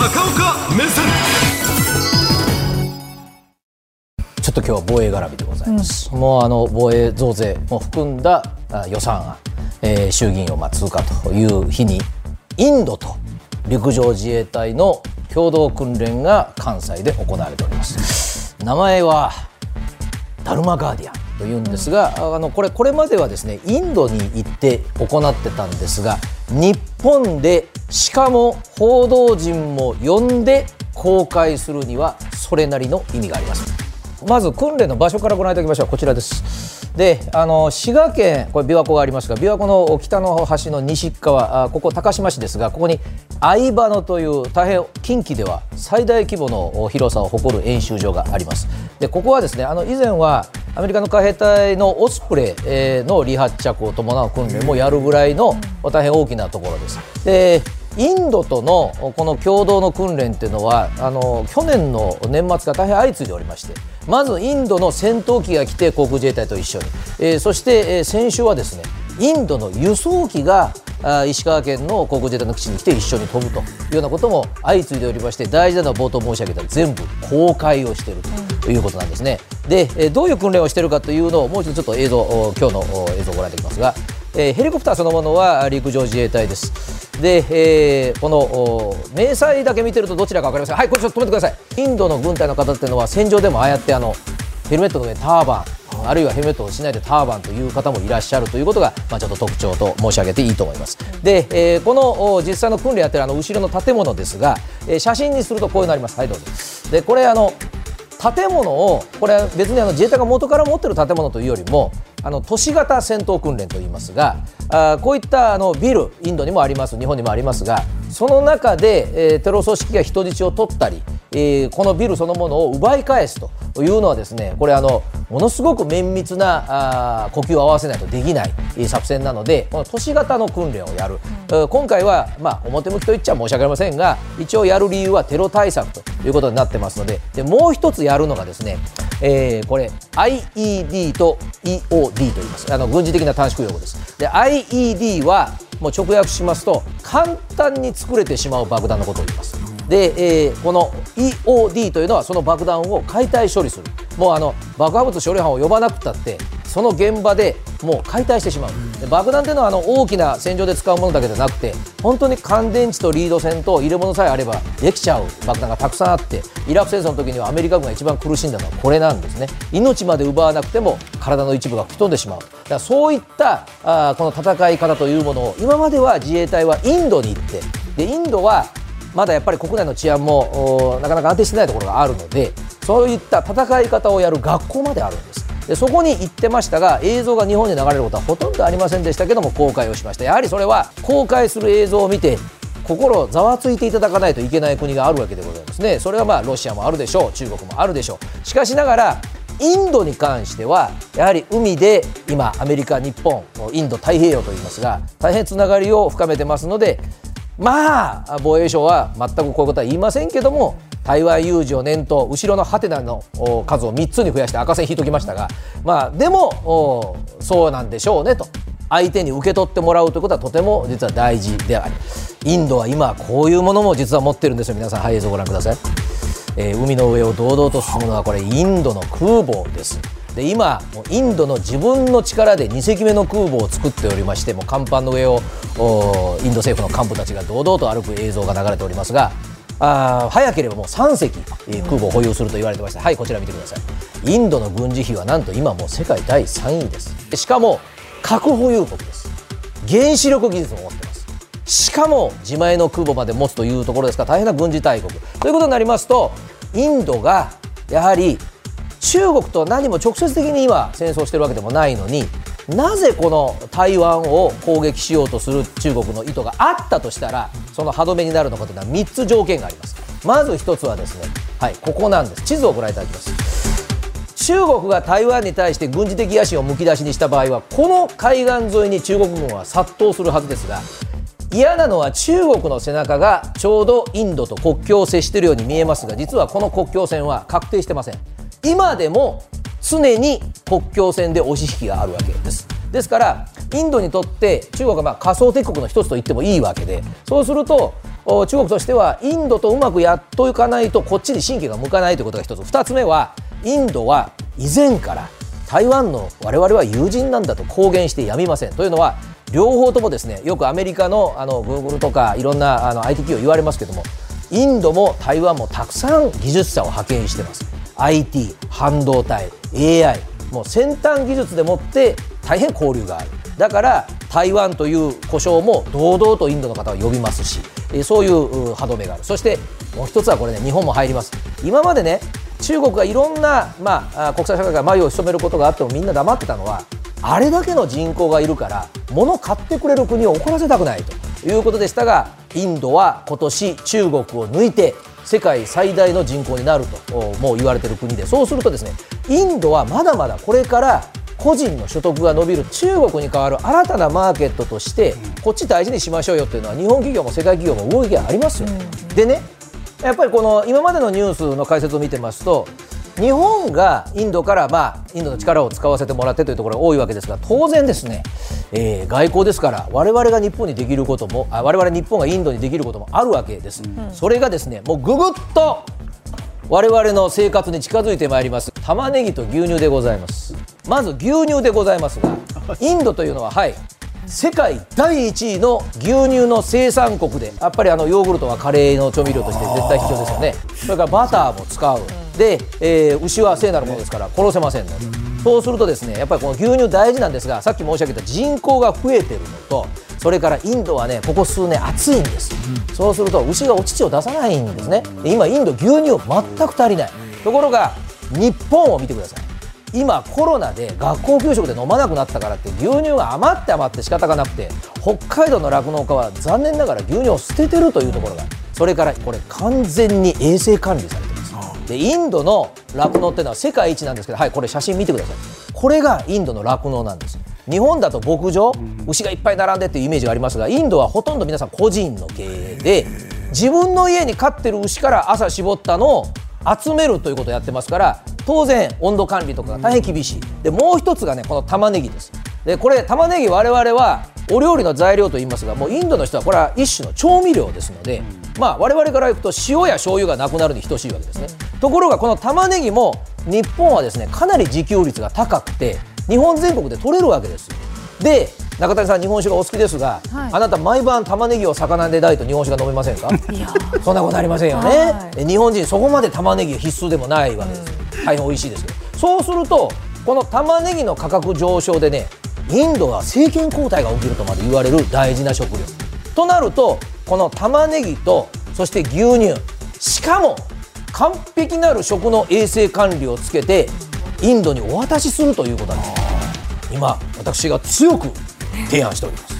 高岡目線。ちょっと今日は防衛絡みでございます、もうあの防衛増税も含んだあ予算案、えー衆議院をまあ通過という日にインドと陸上自衛隊の共同訓練が関西で行われております。名前はダルマガーディアンというんですが、あのこれこれまではですねインドに行って行ってたんですが日本でしかも報道陣も呼んで公開するにはそれなりの意味があります。まず訓練の場所からご覧いただきましょう。こちらです。であの滋賀県これ琵琶湖がありますが琵琶湖の北の端の西側あここ高島市ですがここに相場野という大変近畿では最大規模の広さを誇る演習場があります。でここはですねあの以前はアメリカの海兵隊のオスプレイえーの離発着を伴う訓練もやるぐらいの大変大きなところです。でインドとのこの共同の訓練っていうのはあの去年の年末が大変相次いでおりましてまずインドの戦闘機が来て航空自衛隊と一緒に、えーそして、えー先週はですねインドの輸送機があー石川県の航空自衛隊の基地に来て一緒に飛ぶというようなことも相次いでおりまして大事なのは冒頭申し上げた全部公開をしているということなんですね。で、えーどういう訓練をしているかというのをもう一度ちょっと映像お今日のお映像をご覧いただきますが、えーヘリコプターそのものは陸上自衛隊です。で、えーこのお明細だけ見てるとどちらか分かりませんはいこれちょっと止めてくださいインドの軍隊の方っていうのは戦場でもああやってあのヘルメットの上にターバンあるいはヘルメットをしないでターバンという方もいらっしゃるということが、まあ、ちょっと特徴と申し上げていいと思います。で、えーこの実際の訓練やってるあの後ろの建物ですが、えー写真にするとこういうのあります。はいどうぞ。でこれあの建物をこれは別にあの自衛隊が元から持ってる建物というよりもあの都市型戦闘訓練といいますがあこういったあのビルインドにもあります日本にもありますがその中で、えーテロ組織が人質を取ったり、えーこのビルそのものを奪い返すというのはですねこれあのものすごく綿密なあー呼吸を合わせないとできないえー作戦なのでこの都市型の訓練をやる、えー今回は、まあ、表向きと言っちゃ申し訳ありませんが一応やる理由はテロ対策ということになってますのででもう一つやるのがですね、えーこれ IED と EOD と言います。あの軍事的な短縮用語です。で IED はもう直訳しますと簡単に作れてしまう爆弾のことを言いますで、えーこの EOD というのはその爆弾を解体処理する。もうあの爆破物処理班を呼ばなくたってその現場でもう解体してしまう。爆弾というのはあの大きな戦場で使うものだけでなくて本当に乾電池とリード線と入れ物さえあればできちゃう爆弾がたくさんあってイラク戦争の時にはアメリカ軍が一番苦しんだのはこれなんですね。命まで奪わなくても体の一部が吹き飛んでしまう。だからそういったあこの戦い方というものを今までは自衛隊はインドに行ってでインドはまだやっぱり国内の治安もなかなか安定してないところがあるのでそういった戦い方をやる学校まであるんです。でそこに行ってましたが映像が日本に流れることはほとんどありませんでしたけども公開をしました。やはりそれは公開する映像を見て心ざわついていただかないといけない国があるわけでございますね。それはまあロシアもあるでしょう。中国もあるでしょう。しかしながらインドに関してはやはり海で今アメリカ日本インド太平洋といいますが大変つながりを深めてますのでまあ防衛省は全くこういうことは言いませんけども台湾有事を念頭後ろのハテナの数を3つに増やして赤線引いときましたがまあでもそうなんでしょうねと。相手に受け取ってもらうということはとても実は大事でありインドは今こういうものも実は持ってるんですよ。皆さんはい映像ご覧ください、えー海の上を堂々と進むのはこれインドの空母です。で今もうインドの自分の力で2隻目の空母を作っておりましてもう甲板の上をおインド政府の幹部たちが堂々と歩く映像が流れておりますがあー早ければもう3隻、えー空母を保有すると言われてました。はいこちら見てください。インドの軍事費はなんと今もう世界第3位です。でしかも核保有国です。原子力技術も持ってます。しかも自前の空母まで持つというところですから大変な軍事大国。ということになりますとインドがやはり中国と何も直接的に今戦争してるわけでもないのになぜこの台湾を攻撃しようとする中国の意図があったとしたらその歯止めになるのかというのは3つ条件があります。まず1つはですねはいここなんです。地図をご覧いただきます。中国が台湾に対して軍事的野心をむき出しにした場合はこの海岸沿いに中国軍は殺到するはずですが嫌なのは中国の背中がちょうどインドと国境を接しているように見えますが実はこの国境線は確定してません。今でも常に国境線で押し引きがあるわけです。ですからインドにとって中国はま仮想敵国の一つと言ってもいいわけでそうすると中国としてはインドとうまくやっといかないとこっちに神経が向かないということが一つ。2つ目はインドは以前から台湾の我々は友人なんだと公言してやみません。というのは両方ともですねよくアメリカのあのグーグルとかいろんなあの IT 企業言われますけどもインドも台湾もたくさん技術者を派遣してます。IT 半導体 AI もう先端技術でもって大変交流がある。だから台湾という故障も堂々とインドの方は呼びますしそういう歯止めがある。そしてもう一つはこれね日本も入ります。今までね中国がいろんな、まあ、国際社会が前を潜めることがあってもみんな黙ってたのはあれだけの人口がいるから物買ってくれる国を怒らせたくないということでしたがインドは今年中国を抜いて世界最大の人口になるともう言われている国でそうするとですねインドはまだまだこれから個人の所得が伸びる中国に代わる新たなマーケットとしてこっち大事にしましょうよっていうのは日本企業も世界企業も動きがありますよ。でねやっぱりこの今までのニュースの解説を見てますと日本がインドから、まあ、インドの力を使わせてもらってというところが多いわけですが当然ですね、えー、外交ですから我々が日本にできることもあ我々日本がインドにできることもあるわけです、うん、それがですねもうぐぐっと我々の生活に近づいてまいります。玉ねぎと牛乳でございます。まず牛乳でございますがインドというのははい世界第1位の牛乳の生産国でやっぱりあのヨーグルトはカレーの調味料として絶対必要ですよね。それからバターも使う。で、えー、牛は聖なるものですから殺せませんので。そうするとですねやっぱりこの牛乳大事なんですがさっき申し上げた人口が増えてるのとそれからインドはねここ数年暑いんです、うん、そうすると牛がお乳を出さないんですね。今インド牛乳全く足りない。ところが日本を見てください。今コロナで学校給食で飲まなくなったからって牛乳が余って余って仕方がなくて北海道の酪農家は残念ながら牛乳を捨ててるというところがそれからこれ完全に衛生管理されてでインドの酪農っていうのは世界一なんですけどはいこれ写真見てください。これがインドの酪農なんです。日本だと牧場牛がいっぱい並んでっていうイメージがありますがインドはほとんど皆さん個人の経営で自分の家に飼ってる牛から朝絞ったのを集めるということをやってますから当然温度管理とかが大変厳しい。でもう一つがねこの玉ねぎです。でこれ玉ねぎ我々はお料理の材料と言いますがもうインドの人はこれは一種の調味料ですので、まあ我々からいくと塩や醤油がなくなるに等しいわけですね。ところがこの玉ねぎも日本はですねかなり自給率が高くて日本全国で取れるわけですで中谷さん日本酒がお好きですが、はい、あなた毎晩玉ねぎを魚で炊いと日本酒が飲めませんか？そんなことありませんよね、はい、日本人そこまで玉ねぎ必須でもないわけです、うん、大変美味しいですけど。そうするとこの玉ねぎの価格上昇でねインドは政権交代が起きるとまで言われる大事な食料。となるとこの玉ねぎとそして牛乳しかも完璧なる食の衛生管理をつけてインドにお渡しするということなんです。今私が強く提案しております。